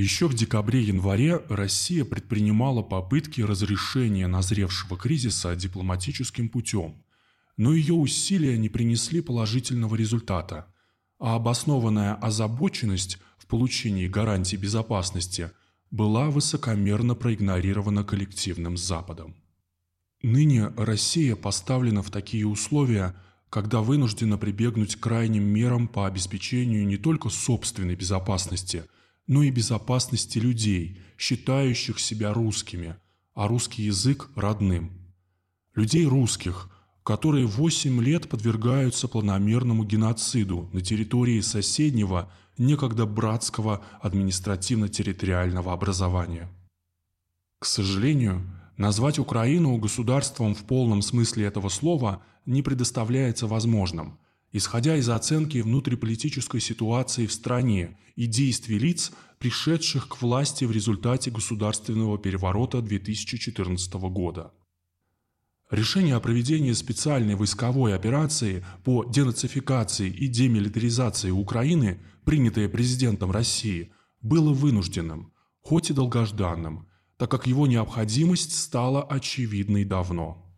Еще в декабре-январе Россия предпринимала попытки разрешения назревшего кризиса дипломатическим путем, но ее усилия не принесли положительного результата, а обоснованная озабоченность в получении гарантий безопасности была высокомерно проигнорирована коллективным Западом. Ныне Россия поставлена в такие условия, когда вынуждена прибегнуть к крайним мерам по обеспечению не только собственной безопасности – но и безопасности людей, считающих себя русскими, а русский язык родным. Людей русских, которые 8 лет подвергаются планомерному геноциду на территории соседнего, некогда братского административно-территориального образования. К сожалению, назвать Украину государством в полном смысле этого слова не предоставляется возможным – исходя из оценки внутриполитической ситуации в стране и действий лиц, пришедших к власти в результате государственного переворота 2014 года. Решение о проведении специальной войсковой операции по денацификации и демилитаризации Украины, принятое президентом России, было вынужденным, хоть и долгожданным, так как его необходимость стала очевидной давно.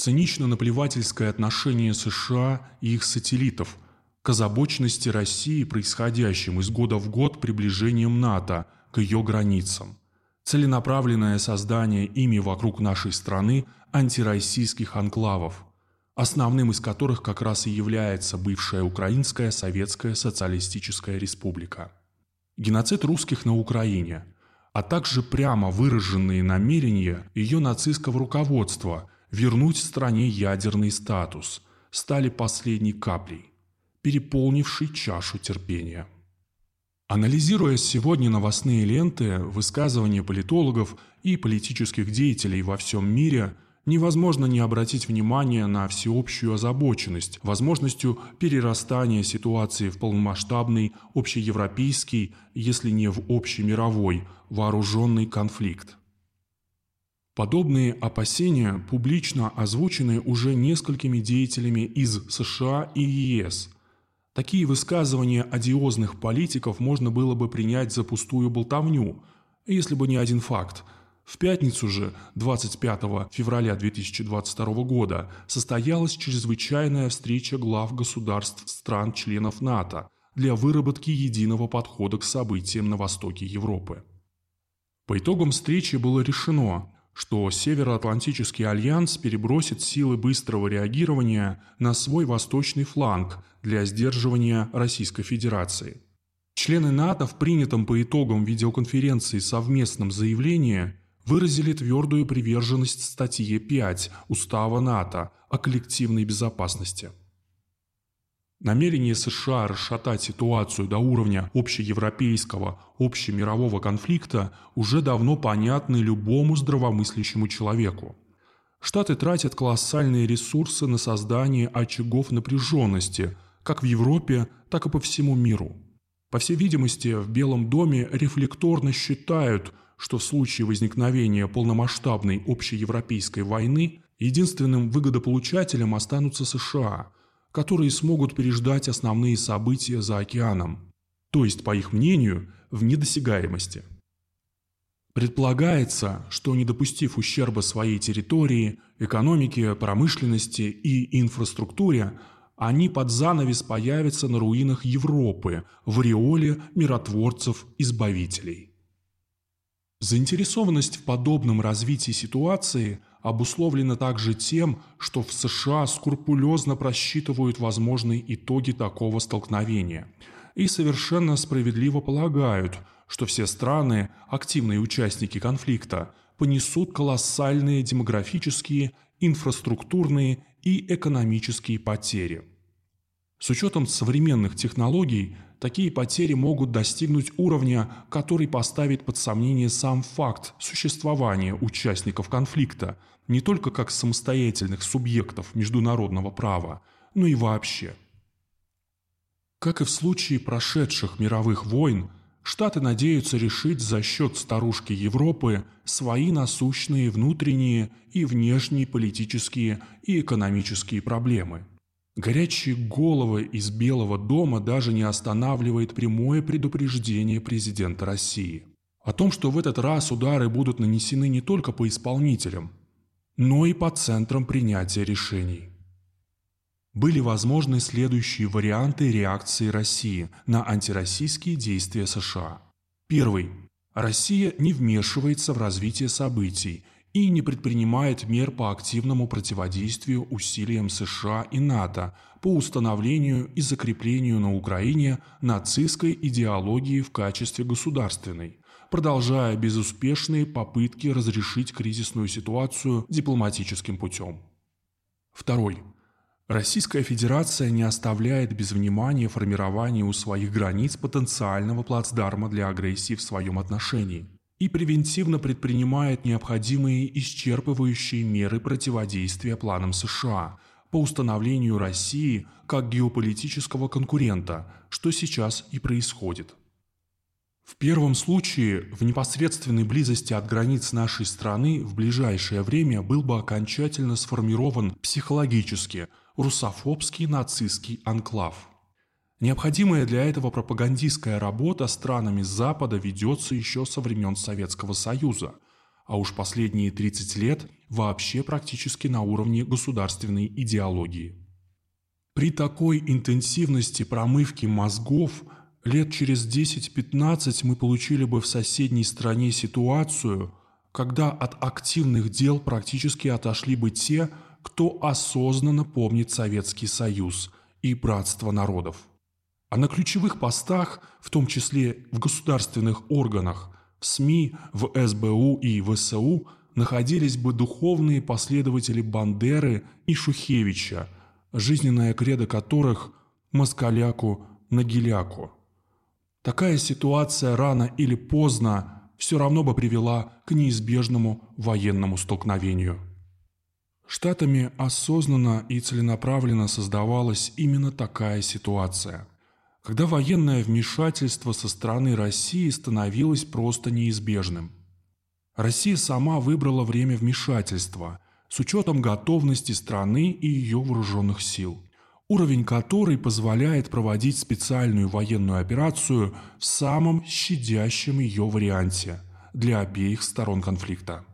Цинично-наплевательское отношение США и их сателлитов к озабоченности России, происходящим из года в год приближением НАТО к ее границам. Целенаправленное создание ими вокруг нашей страны антироссийских анклавов, основным из которых как раз и является бывшая Украинская Советская Социалистическая Республика. Геноцид русских на Украине, а также прямо выраженные намерения ее нацистского руководства – вернуть стране ядерный статус, стали последней каплей, переполнившей чашу терпения. Анализируя сегодня новостные ленты, высказывания политологов и политических деятелей во всем мире, невозможно не обратить внимание на всеобщую озабоченность возможностью перерастания ситуации в полномасштабный общеевропейский, если не в общемировой, вооруженный конфликт. Подобные опасения публично озвучены уже несколькими деятелями из США и ЕС. Такие высказывания одиозных политиков можно было бы принять за пустую болтовню, если бы не один факт. В пятницу же, 25 февраля 2022 года, состоялась чрезвычайная встреча глав государств стран-членов НАТО для выработки единого подхода к событиям на востоке Европы. По итогам встречи было решено – что Североатлантический альянс перебросит силы быстрого реагирования на свой восточный фланг для сдерживания Российской Федерации. Члены НАТО в принятом по итогам видеоконференции совместном заявлении выразили твердую приверженность статье 5 Устава НАТО о коллективной безопасности – Намерение США расшатать ситуацию до уровня общеевропейского, общемирового конфликта уже давно понятны любому здравомыслящему человеку. Штаты тратят колоссальные ресурсы на создание очагов напряженности, как в Европе, так и по всему миру. По всей видимости, в Белом доме рефлекторно считают, что в случае возникновения полномасштабной общеевропейской войны единственным выгодополучателем останутся США – которые смогут переждать основные события за океаном, то есть, по их мнению, в недосягаемости. Предполагается, что не допустив ущерба своей территории, экономике, промышленности и инфраструктуре, они под занавес появятся на руинах Европы в ореоле миротворцев-избавителей. Заинтересованность в подобном развитии ситуации обусловлена также тем, что в США скрупулезно просчитывают возможные итоги такого столкновения и совершенно справедливо полагают, что все страны, активные участники конфликта, понесут колоссальные демографические, инфраструктурные и экономические потери. С учетом современных технологий – такие потери могут достигнуть уровня, который поставит под сомнение сам факт существования участников конфликта, не только как самостоятельных субъектов международного права, но и вообще. Как и в случае прошедших мировых войн, Штаты надеются решить за счет старушки Европы свои насущные внутренние и внешние политические и экономические проблемы – Горячие головы из Белого дома даже не останавливает прямое предупреждение президента России о том, что в этот раз удары будут нанесены не только по исполнителям, но и по центрам принятия решений. Были возможны следующие варианты реакции России на антироссийские действия США. Первый. Россия не вмешивается в развитие событий и не предпринимает мер по активному противодействию усилиям США и НАТО по установлению и закреплению на Украине нацистской идеологии в качестве государственной, продолжая безуспешные попытки разрешить кризисную ситуацию дипломатическим путем. Второй. Российская Федерация не оставляет без внимания формирование у своих границ потенциального плацдарма для агрессии в своем отношении – и превентивно предпринимает необходимые исчерпывающие меры противодействия планам США по установлению России как геополитического конкурента, что сейчас и происходит. В первом случае, в непосредственной близости от границ нашей страны в ближайшее время был бы окончательно сформирован психологически русофобский нацистский анклав – Необходимая для этого пропагандистская работа странами Запада ведется еще со времен Советского Союза, а уж последние 30 лет вообще практически на уровне государственной идеологии. При такой интенсивности промывки мозгов лет через 10-15 мы получили бы в соседней стране ситуацию, когда от активных дел практически отошли бы те, кто осознанно помнит Советский Союз и братство народов. А на ключевых постах, в том числе в государственных органах, в СМИ, в СБУ и ВСУ, находились бы духовные последователи Бандеры и Шухевича, жизненная кредо которых – москаляку на геляку. Такая ситуация рано или поздно все равно бы привела к неизбежному военному столкновению. Штатами осознанно и целенаправленно создавалась именно такая ситуация – когда военное вмешательство со стороны России становилось просто неизбежным. Россия сама выбрала время вмешательства с учетом готовности страны и ее вооруженных сил, уровень которой позволяет проводить специальную военную операцию в самом щадящем ее варианте для обеих сторон конфликта.